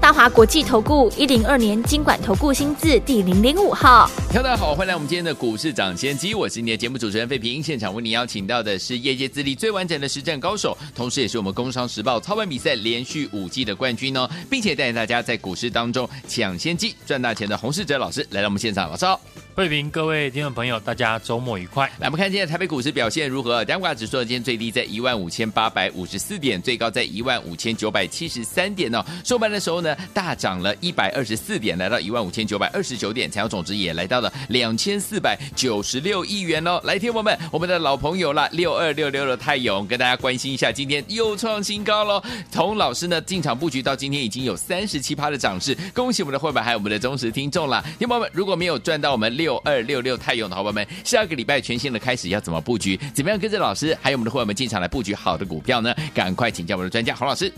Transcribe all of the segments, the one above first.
大华国际投顾一零二年金管投顾新字第零零五号，大家好，欢迎来我们今天的股市涨先机，我是你的节目主持人费平，现场为你邀请到的是业界资历最完整的实战高手，同时也是我们工商时报操盘比赛连续五季的冠军哦，并且带领大家在股市当中抢先机赚大钱的洪世哲老师来到我们现场，老师好。慧平，各位听众朋友，大家周末愉快。来，我们看今天台北股市表现如何？加权指数今天最低在一万五千八百五十四点，最高在一万五千九百七十三点哦。收盘的时候呢，大涨了一百二十四点，来到一万五千九百二十九点，成交总值也来到了两千四百九十六亿元哦。来，听我们，我们的老朋友啦，六二六六的泰永，跟大家关心一下，今天又创新高喽。从老师呢进场布局到今天已经有三十七趴的涨势，恭喜我们的会员还有我们的忠实听众啦。听友们，如果没有赚到我们六二六六泰永的伙伴们，下个礼拜全新的开始要怎么布局？怎么样跟着老师还有我们的伙伴们进场来布局好的股票呢？赶快请教我们的专家洪老师。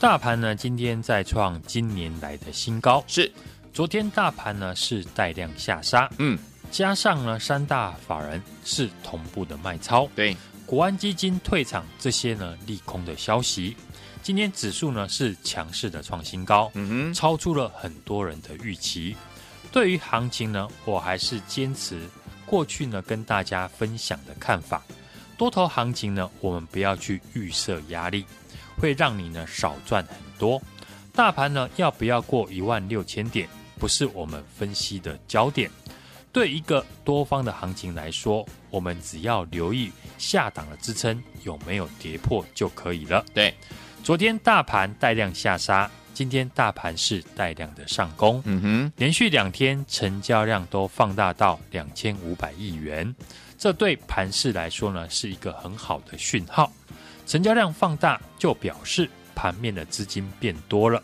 大盘呢今天再创今年来的新高，是。昨天大盘呢是带量下杀，嗯，加上呢三大法人是同步的卖超，对，国安基金退场这些呢利空的消息，今天指数呢是强势的创新高，嗯哼，超出了很多人的预期。对于行情呢，我还是坚持过去呢跟大家分享的看法。多头行情呢，我们不要去预设压力，会让你呢少赚很多。大盘呢要不要过一万六千点，不是我们分析的焦点。对一个多方的行情来说，我们只要留意下档的支撑有没有跌破就可以了。对，昨天大盘带量下杀。今天大盘是带量的上攻，嗯哼，连续两天成交量都放大到两千五百亿元，这对盘市来说呢是一个很好的讯号。成交量放大就表示盘面的资金变多了，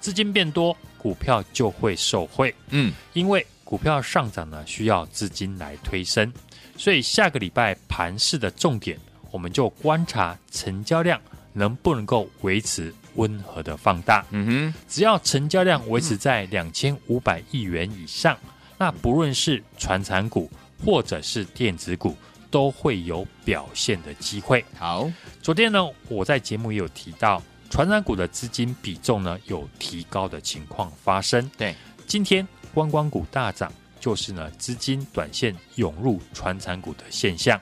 资金变多，股票就会受惠，嗯，因为股票上涨呢需要资金来推升，所以下个礼拜盘市的重点，我们就观察成交量能不能够维持。温和的放大，嗯哼，只要成交量维持在两千五百亿元以上，那不论是传产股或者是电子股，都会有表现的机会。好，昨天呢，我在节目也有提到，传产股的资金比重呢有提高的情况发生。对，今天观光股大涨，就是呢资金短线涌入传产股的现象。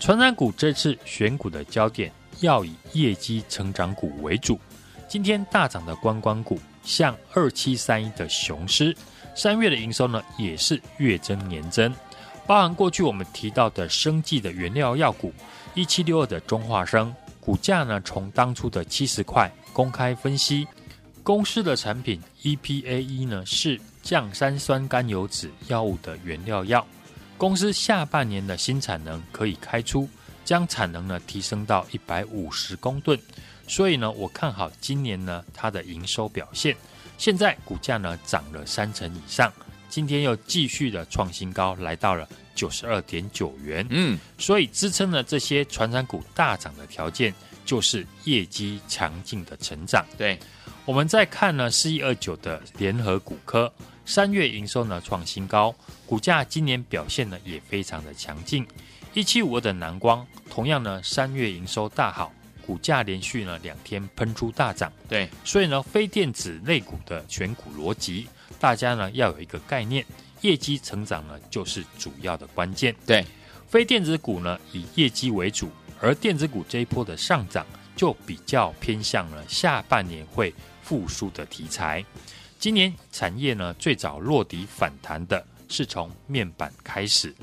传产股这次选股的焦点要以业绩成长股为主。今天大涨的观光股，像二七三一的雄狮，三月的营收呢也是月增年增，包含过去我们提到的生技的原料药股一七六二的中化生，股价呢从当初的七十块公开分析，公司的产品 EPA 一呢是降三酸甘油酯药物的原料药，公司下半年的新产能可以开出，将产能呢提升到一百五十公吨。所以呢，我看好今年呢它的营收表现。现在股价呢涨了三成以上，今天又继续的创新高，来到了九十二点九元。嗯，所以支撑了这些传产股大涨的条件，就是业绩强劲的成长。对，我们再看呢四一二九的联合骨科，三月营收呢创新高，股价今年表现呢也非常的强劲。一七五二的南光，同样呢三月营收大好。股价连续呢两天喷出大涨，对，所以呢非电子类股的选股逻辑，大家呢要有一个概念，业绩成长呢就是主要的关键。对，非电子股呢以业绩为主，而电子股这一波的上涨就比较偏向了下半年会复苏的题材。今年产业呢最早落底反弹的是从面板开始，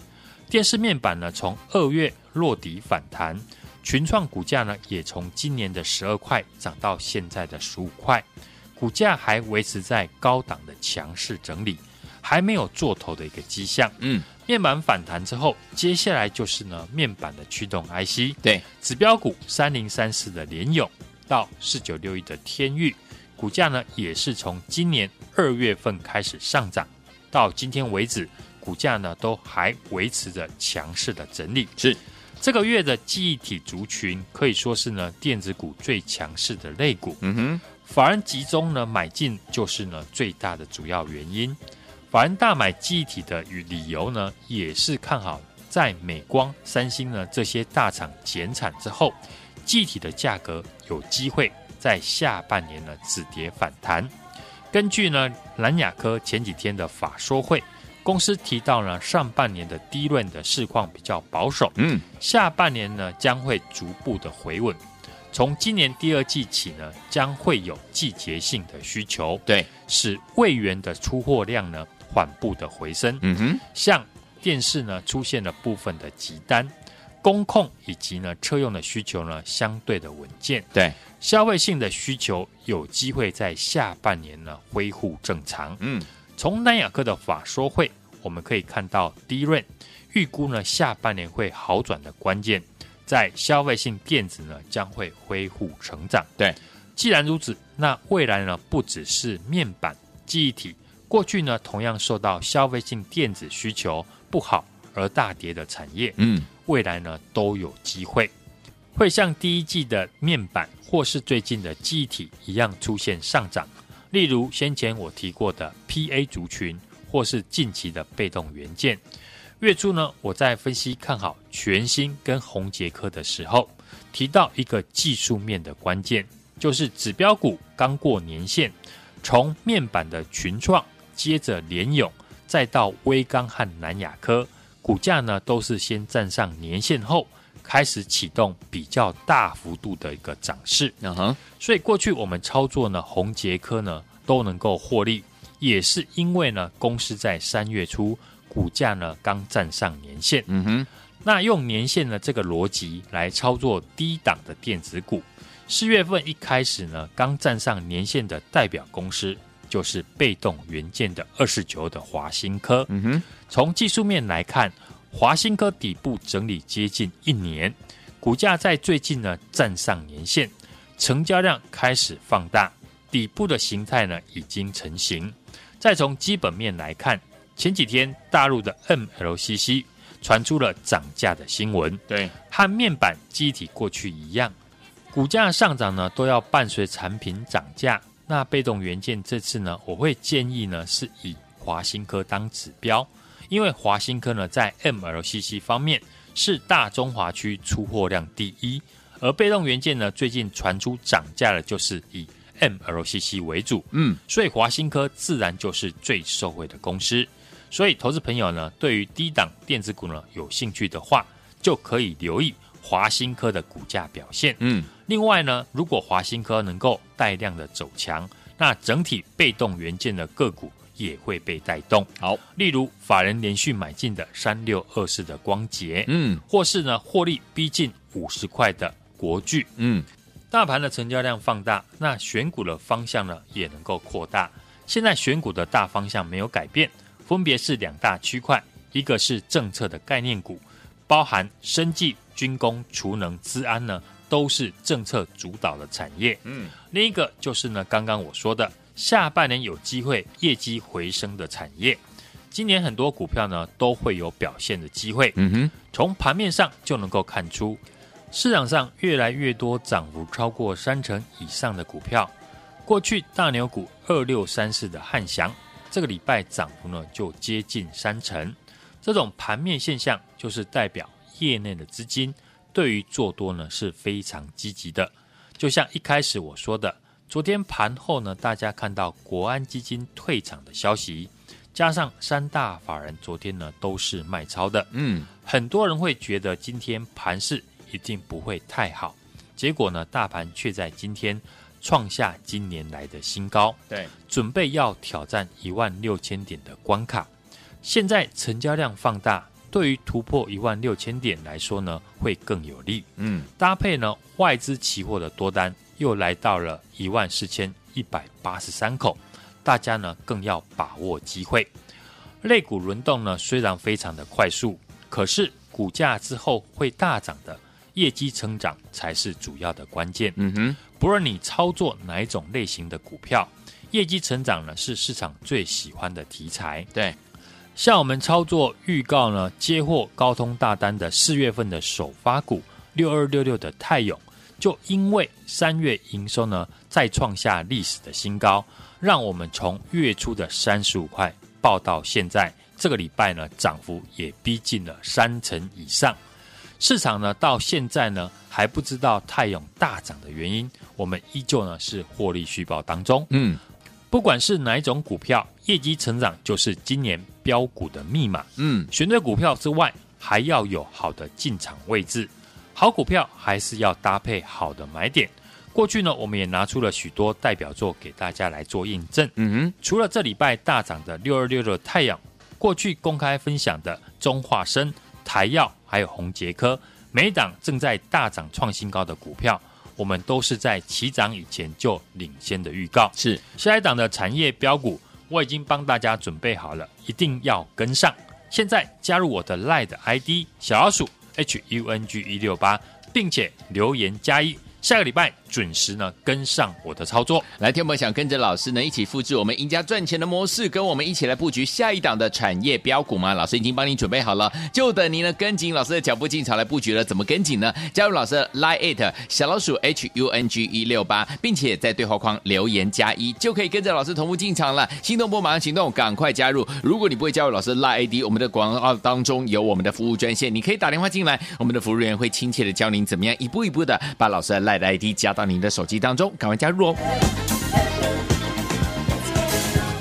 电视面板呢从二月落底反弹。群创股价呢，也从今年的十二块涨到现在的十五块，股价还维持在高档的强势整理，还没有做头的一个迹象。嗯，面板反弹之后，接下来就是呢面板的驱动 IC。对，指标股三零三四的联咏到四九六一的天域，股价呢也是从今年二月份开始上涨，到今天为止，股价呢都还维持着强势的整理。是。这个月的记忆体族群可以说是呢电子股最强势的类股。嗯哼，法人集中呢买进就是呢最大的主要原因。法人大买记忆体的与理由呢，也是看好在美光、三星呢这些大厂减产之后，记忆体的价格有机会在下半年呢止跌反弹。根据呢蓝雅科前几天的法说会。公司提到呢，上半年的 DRAM 的市况比较保守，嗯，下半年呢将会逐步的回稳。从今年第二季起呢，将会有季节性的需求，对，使位元的出货量呢缓步的回升。嗯哼，像电视呢出现了部分的急单，工控以及呢车用的需求呢相对的稳健，对，消费性的需求有机会在下半年呢恢复正常，嗯。从南亚科的法说会，我们可以看到 DRAM 预估呢下半年会好转的关键，在消费性电子呢将会恢复成长。对，既然如此，那未来呢不只是面板、记忆体，过去呢同样受到消费性电子需求不好而大跌的产业，嗯，未来呢都有机会，会像第一季的面板或是最近的记忆体一样出现上涨。例如先前我提过的 PA 族群，或是近期的被动元件。月初呢，我在分析看好全新跟宏捷科的时候，提到一个技术面的关键，就是指标股刚过年线，从面板的群创，接着联咏，再到威刚和南亚科，股价呢都是先站上年线后。开始启动比较大幅度的一个涨势，嗯哼，所以过去我们操作呢，宏杰科呢都能够获利，也是因为呢，公司在三月初股价呢刚站上年线，嗯哼，那用年线的这个逻辑来操作低档的电子股，四月份一开始呢刚站上年线的代表公司就是被动元件的二十九的华新科，嗯哼，从技术面来看。华新科底部整理接近一年，股价在最近呢站上年线，成交量开始放大，底部的形态呢已经成型。再从基本面来看，前几天大陆的 MLCC 传出了涨价的新闻，对，和面板记忆体过去一样，股价上涨呢都要伴随产品涨价。那被动元件这次呢，我会建议呢是以华新科当指标。因为华新科呢，在 MLCC 方面是大中华区出货量第一，而被动元件呢，最近传出涨价的，就是以 MLCC 为主，嗯，所以华新科自然就是最受惠的公司。所以，投资朋友呢，对于低档电子股呢有兴趣的话，就可以留意华新科的股价表现。嗯，另外呢，如果华新科能够带量的走强，那整体被动元件的个股。也会被带动。好，例如法人连续买进的三六二四的光捷，嗯，或是呢获利逼近五十块的国巨，嗯，大盘的成交量放大，那选股的方向呢也能够扩大。现在选股的大方向没有改变，分别是两大区块，一个是政策的概念股，包含生技、军工、储能、资安呢，都是政策主导的产业。嗯，另一个就是呢刚刚我说的。下半年有机会业绩回升的产业，今年很多股票呢都会有表现的机会。嗯哼，从盘面上就能够看出，市场上越来越多涨幅超过三成以上的股票。过去大牛股二六三四的汉翔，这个礼拜涨幅呢就接近三成。这种盘面现象就是代表业内的资金对于做多呢是非常积极的。就像一开始我说的。昨天盘后呢，大家看到国安基金退场的消息，加上三大法人昨天呢都是卖超的，嗯，很多人会觉得今天盘势一定不会太好，结果呢，大盘却在今天创下今年来的新高，对，准备要挑战一万六千点的关卡。现在成交量放大，对于突破一万六千点来说呢，会更有利，嗯，搭配呢外资期货的多单。又来到了一万四千一百八十三口，大家呢更要把握机会。类股轮动呢虽然非常的快速，可是股价之后会大涨的业绩成长才是主要的关键。嗯哼，不论你操作哪一种类型的股票，业绩成长呢是市场最喜欢的题材。对，像我们操作预告呢，接获高通大单的四月份的首发股六二六六的泰永，就因为三月营收呢再创下历史的新高，让我们从月初的三十五块报到现在，这个礼拜呢涨幅也逼近了三成以上。市场呢到现在呢还不知道泰永大涨的原因，我们依旧呢是获利续报当中。嗯，不管是哪一种股票，业绩成长就是今年标股的密码。嗯，选对股票之外，还要有好的进场位置。好股票还是要搭配好的买点。过去呢，我们也拿出了许多代表作给大家来做印证。嗯哼，除了这礼拜大涨的六二六的太阳，过去公开分享的中化生。台药还有宏杰科，每一档正在大涨创新高的股票，我们都是在起涨以前就领先的预告。是下一档的产业标股，我已经帮大家准备好了，一定要跟上。现在加入我的 LINE ID 小老鼠 H U N G 一六八，并且留言加一。下个礼拜准时呢跟上我的操作，来，听我们想跟着老师呢一起复制我们赢家赚钱的模式，跟我们一起来布局下一档的产业标股吗？老师已经帮你准备好了，就等您呢跟紧老师的脚步进场来布局了。怎么跟紧呢？加入老师的 Line it 小老鼠 H U N G 一六八，并且在对话框留言加一，就可以跟着老师同步进场了。心动不马上行动，赶快加入！如果你不会加入老师的 Line ID，我们的广告当中有我们的服务专线，你可以打电话进来，我们的服务员会亲切的教您怎么样一步一步的把老师的 Line ID 加到您的手机当中，赶快加入哦！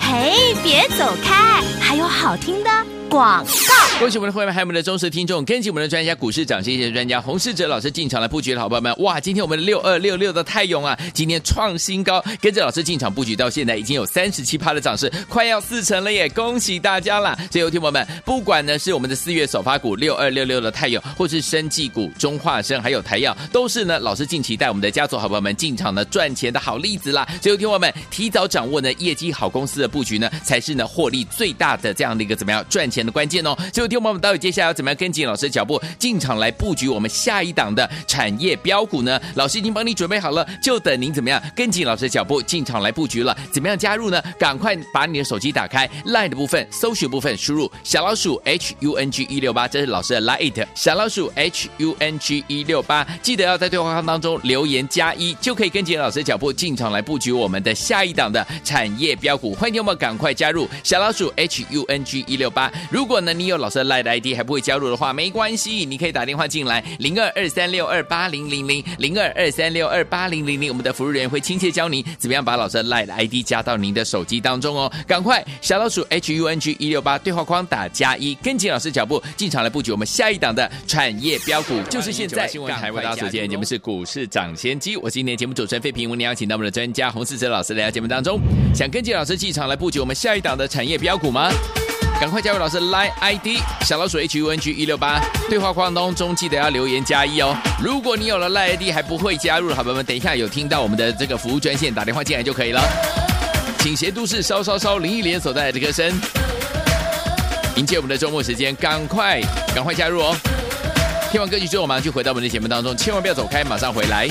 嘿，别走开，还有好听的。广告，恭喜我们的会员，还有我们的忠实听众，跟紧我们的专家股市涨谢谢专家洪世哲老师进场来布局的好朋友们，哇！今天我们的六二六六的泰永啊，今天创新高，跟着老师进场布局到现在已经有三十七趴的涨势，快要四成了耶！恭喜大家啦！最后听友们，不管呢是我们的四月首发股六二六六的泰永，或是生技股中化生，还有台药，都是呢老师近期带我们的家族好朋友们进场呢赚钱的好例子啦！最后听友们，提早掌握呢业绩好公司的布局呢，才是呢获利最大的这样的一个怎么样赚钱的关键哦，最后听我们到底接下来要怎么样跟紧老师的脚步进场来布局我们下一档的产业标股呢？老师已经帮你准备好了，就等您怎么样跟紧老师的脚步进场来布局了。怎么样加入呢？赶快把你的手机打开，LINE 的部分搜寻部分输入小老鼠 H U N G 一六八，这是老师的 LINE，小老鼠 H U N G 一六八，记得要在对话框当中留言加一，就可以跟紧老师的脚步进场来布局我们的下一档的产业标股。欢迎听我们赶快加入小老鼠 H U N G 一六八。如果呢？你有老师的 LINE ID 还不会加入的话，没关系，你可以打电话进来零二二三六二八零零零零二二三六二八零零零，我们的服务人员会亲切教您怎么样把老师的 LINE ID 加到您的手机当中哦。赶快小老鼠 H U N G 一六八对话框打加一，跟紧老师脚步进场来布局我们下一档的产业标股，就是现在。新闻台为大家所见，节目是股市涨先机，我是今天节目主持人费平，我们邀请到我们的专家洪世哲老师来到节目当中，想跟紧老师进场来布局我们下一档的产业标股吗？赶快加入老师 Line ID 小老鼠 H U N G 一六八，对话框当中记得要留言加一哦。如果你有了 Line ID 还不会加入，好朋友们，等一下有听到我们的这个服务专线，打电话进来就可以了。倾斜度是稍稍稍，林忆莲所带来的歌声，迎接我们的周末时间，赶快赶快加入哦。听完歌曲之后，马上就回到我们的节目当中，千万不要走开，马上回来。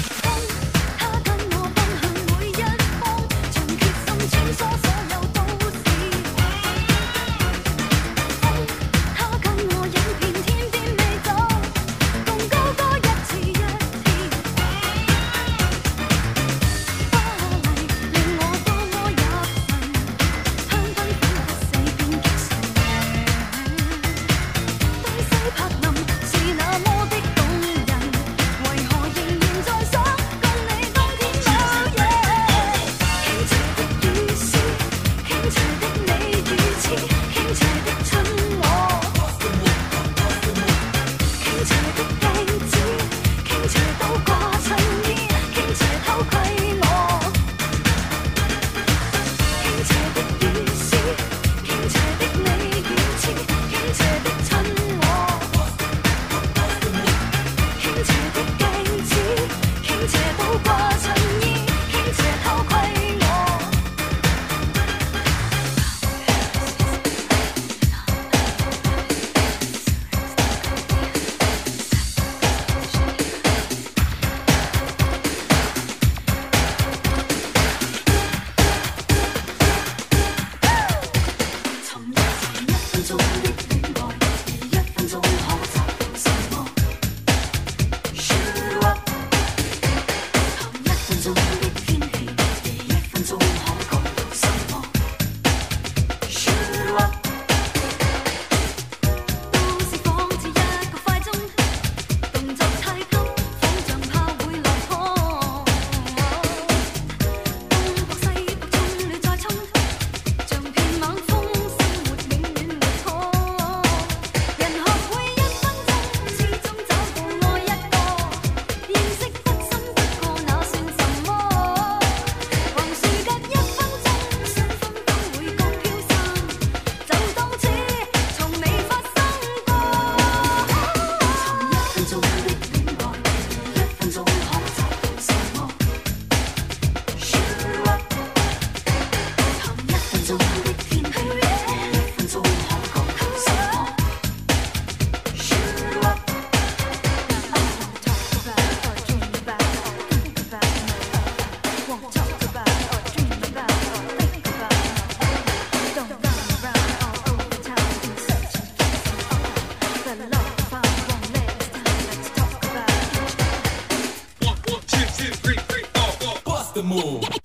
目。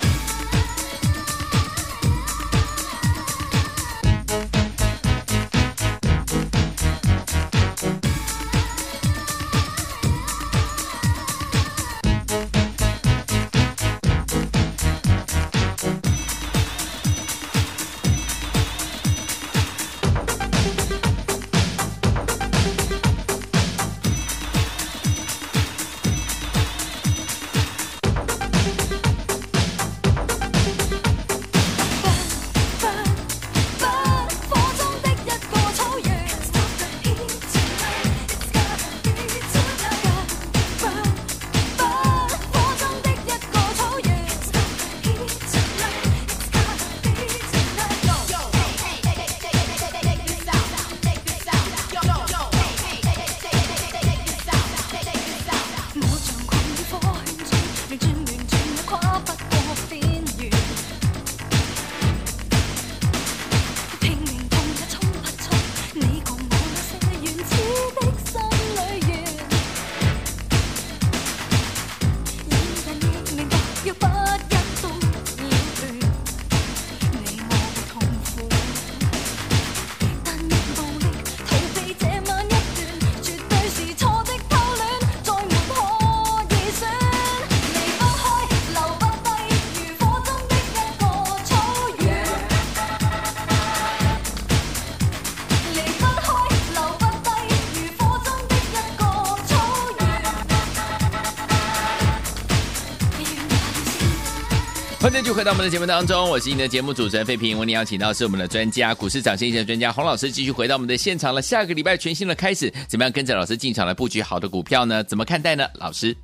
欢迎继续回到我们的节目当中，我是你的节目主持人费平。为您邀请到是我们的专家，股市涨先机的专家洪老师，继续回到我们的现场了。下个礼拜全新的开始，怎么样跟着老师进场来布局好的股票呢？怎么看待呢？老师，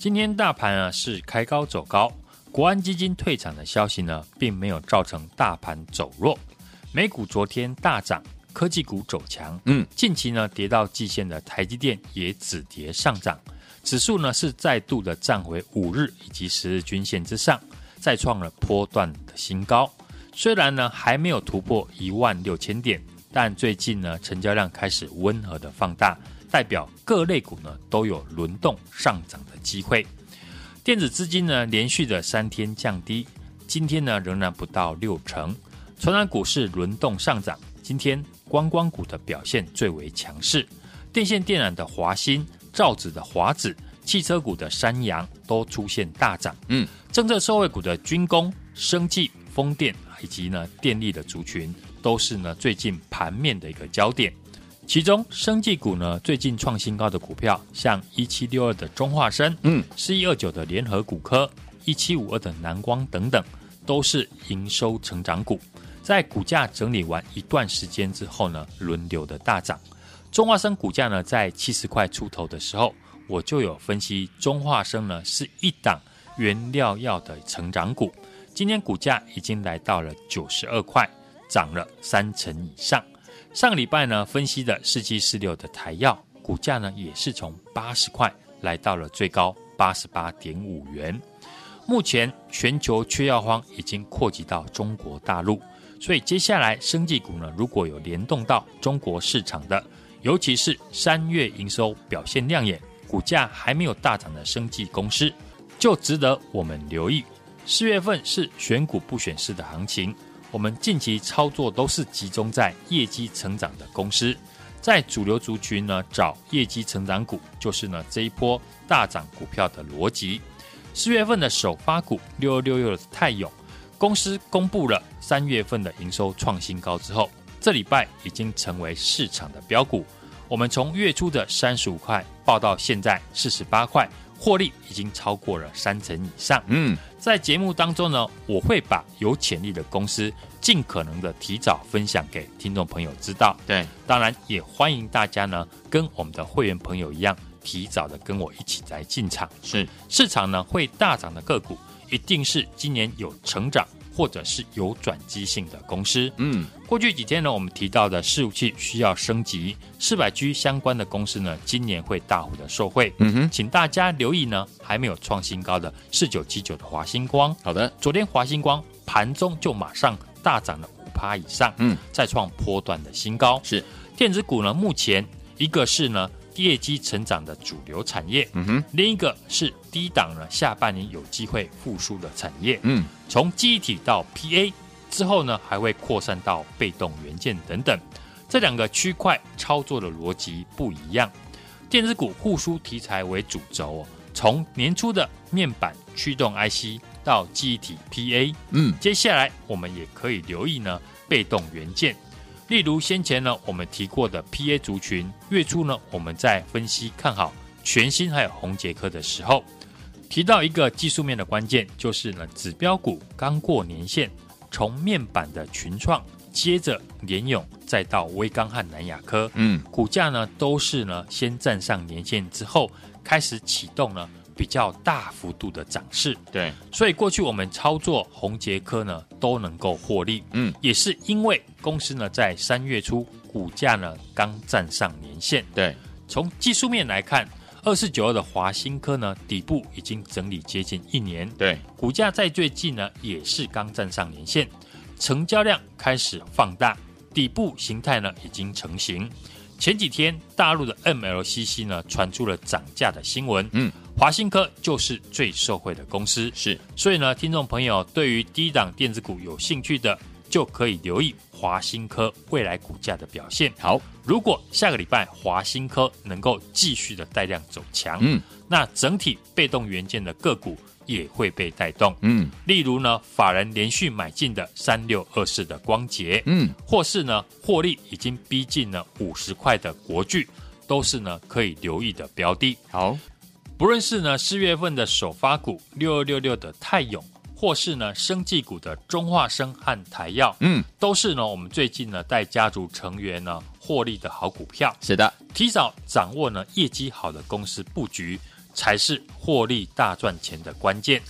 今天大盘啊是开高走高，国安基金退场的消息呢，并没有造成大盘走弱。美股昨天大涨，科技股走强。嗯，近期呢跌到季线的台积电也止跌上涨，指数呢是再度的站回五日以及十日均线之上。再创了波段的新高，虽然呢还没有突破一万六千点，但最近呢成交量开始温和的放大，代表各类股呢都有轮动上涨的机会。电子资金呢连续的三天降低，今天呢仍然不到六成。传染股市轮动上涨，今天观光股的表现最为强势，电线电缆的华新、造纸的华子。汽车股的山羊都出现大涨，嗯，政策受惠股的军工、生技、风电以及呢电力的族群，都是呢最近盘面的一个焦点。其中，生技股呢最近创新高的股票，像一七六二的中化生，嗯，四一二九的联合股科，一七五二的南光等等，都是营收成长股。在股价整理完一段时间之后呢，轮流的大涨。中化生股价呢在七十块出头的时候。我就有分析，中化生呢是一档原料药的成长股，今天股价已经来到了九十二块，涨了三成以上。上个礼拜呢分析的四七四六的台药，股价呢也是从八十块来到了最高八十八点五元。目前全球缺药荒已经扩及到中国大陆，所以接下来生技股呢如果有联动到中国市场的，尤其是三月营收表现亮眼。股价还没有大涨的生技公司，就值得我们留意。四月份是选股不选市的行情，我们近期操作都是集中在业绩成长的公司，在主流族群呢找业绩成长股，就是呢这一波大涨股票的逻辑。四月份的首发股六二六六的泰永公司公布了三月份的营收创新高之后，这礼拜已经成为市场的标股。我们从月初的三十五块报到现在四十八块，获利已经超过了三成以上。嗯，在节目当中呢，我会把有潜力的公司尽可能的提早分享给听众朋友知道。对，当然也欢迎大家呢跟我们的会员朋友一样，提早的跟我一起来进场。是，市场呢会大涨的个股，一定是今年有成长。或者是有转机性的公司，嗯，过去几天呢，我们提到的伺服器需要升级，四百 G 相关的公司呢，今年会大幅的受惠，嗯哼，请大家留意呢，还没有创新高的四九七九的华星光，好的，昨天华星光盘中就马上大涨了五趴以上，嗯，再创波段的新高，是。电子股呢，目前一个是呢。业绩成长的主流产业，嗯哼，另一个是低档呢，下半年有机会复苏的产业，嗯，从记忆体到 PA 之后呢，还会扩散到被动元件等等，这两个区块操作的逻辑不一样。电子股复苏题材为主轴，从年初的面板驱动 IC 到记忆体 PA，嗯，接下来我们也可以留意呢被动元件。例如先前呢，我们提过的 PA 族群，月初呢，我们在分析看好全新还有红捷科的时候，提到一个技术面的关键，就是呢，指标股刚过年线，从面板的群创，接着联咏，再到威刚和南亚科，嗯，股价呢都是呢先站上年线之后，开始启动呢。比较大幅度的涨势，对，所以过去我们操作宏杰科呢都能够获利，嗯，也是因为公司呢在三月初股价呢刚站上年线，对，从技术面来看，二四九二的华新科呢底部已经整理接近一年，对，股价在最近呢也是刚站上年线，成交量开始放大，底部形态呢已经成型。前几天大陆的 MLCC 呢传出了涨价的新闻，嗯。华新科就是最受惠的公司，是，所以呢，听众朋友对于低档电子股有兴趣的，就可以留意华新科未来股价的表现。好，如果下个礼拜华新科能够继续的带量走强，嗯，那整体被动元件的个股也会被带动，嗯，例如呢，法人连续买进的三六二四的光洁，嗯，或是呢，获利已经逼近了五十块的国巨，都是呢可以留意的标的。好。不论是呢四月份的首发股六二六六的泰永，或是呢生技股的中化生和台药，嗯，都是呢我们最近呢带家族成员呢获利的好股票。是的，提早掌握呢业绩好的公司布局，才是获利大赚钱的关键。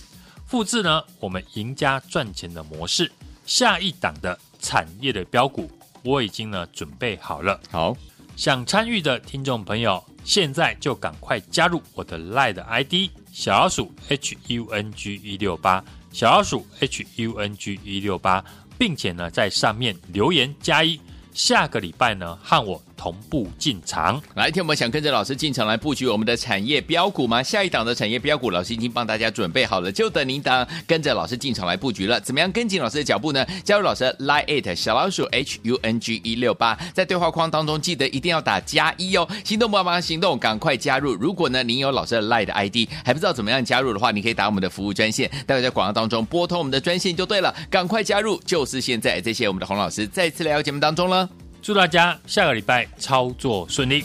复制呢我们赢家赚钱的模式，下一档的产业的标股，我已经呢准备好了。好。想参与的听众朋友，现在就赶快加入我的 LINE 的 ID 小老鼠 H U N G 一六八，小老鼠 H U N G 一六八，并且呢在上面留言加一，下个礼拜呢和我。同步进场，来，听我们想跟着老师进场来布局我们的产业标股吗？下一档的产业标股，老师已经帮大家准备好了，就等您当跟着老师进场来布局了。怎么样跟紧老师的脚步呢？加入老师 Line It 小老鼠 H U N G 一六八，在对话框当中记得一定要打加一哦。行动不忙行动，赶快加入。如果呢您有老师的 Line 的 ID 还不知道怎么样加入的话，你可以打我们的服务专线，待会在广告当中拨通我们的专线就对了。赶快加入，就是现在。这些我们的洪老师再次来到节目当中了。祝大家下个礼拜操作顺利！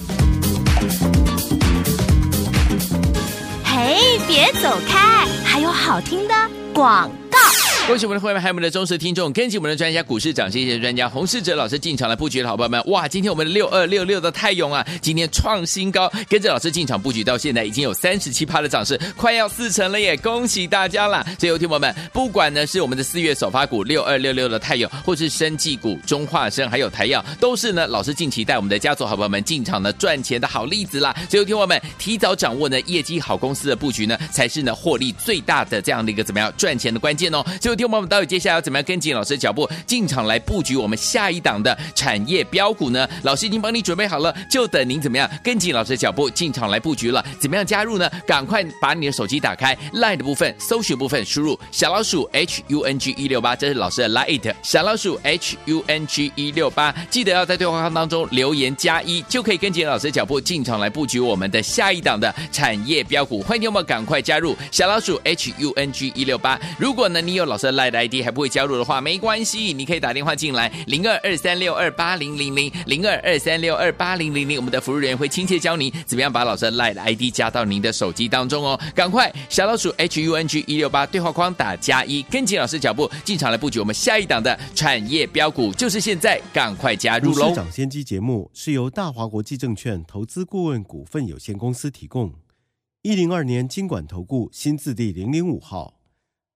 嘿，别走开，还有好听的广。恭喜我们的会员，还有我们的忠实听众，跟紧我们的专家股市涨跌专家洪世哲老师进场来布局的好朋友们，哇！今天我们的六二六六的泰永啊，今天创新高，跟着老师进场布局到现在已经有三十七趴的涨势，快要四成了耶！恭喜大家啦！所以有听友们，不管呢是我们的四月首发股六二六六的泰永，或是生技股中化生，还有台药，都是呢老师近期带我们的家族好朋友们进场呢赚钱的好例子啦！所以有听友们提早掌握呢业绩好公司的布局呢，才是呢获利最大的这样的一个怎么样赚钱的关键哦！就以。听我们到底接下来要怎么样跟紧老师的脚步进场来布局我们下一档的产业标股呢？老师已经帮你准备好了，就等您怎么样跟紧老师的脚步进场来布局了。怎么样加入呢？赶快把你的手机打开，LINE 的部分搜寻部分输入小老鼠 H U N G 一六八，这是老师的 LINE，小老鼠 H U N G 一六八，记得要在对话框当中留言加一，就可以跟紧老师的脚步进场来布局我们的下一档的产业标股。欢迎听我们赶快加入小老鼠 H U N G 一六八。如果呢你有老师的 LINE ID 还不会加入的话，没关系，你可以打电话进来零二二三六二八零零零零二二三六二八零零零，我们的服务人员会亲切教你怎么样把老师的 ID 加到您的手机当中哦。赶快小老鼠 H U N G 一六八对话框打加一，跟紧老师脚步进场来布局我们下一档的产业标股，就是现在，赶快加入喽！市涨先机节目是由大华国际证券投资顾问股份有限公司提供，一零二年金管投顾新字第零零五号。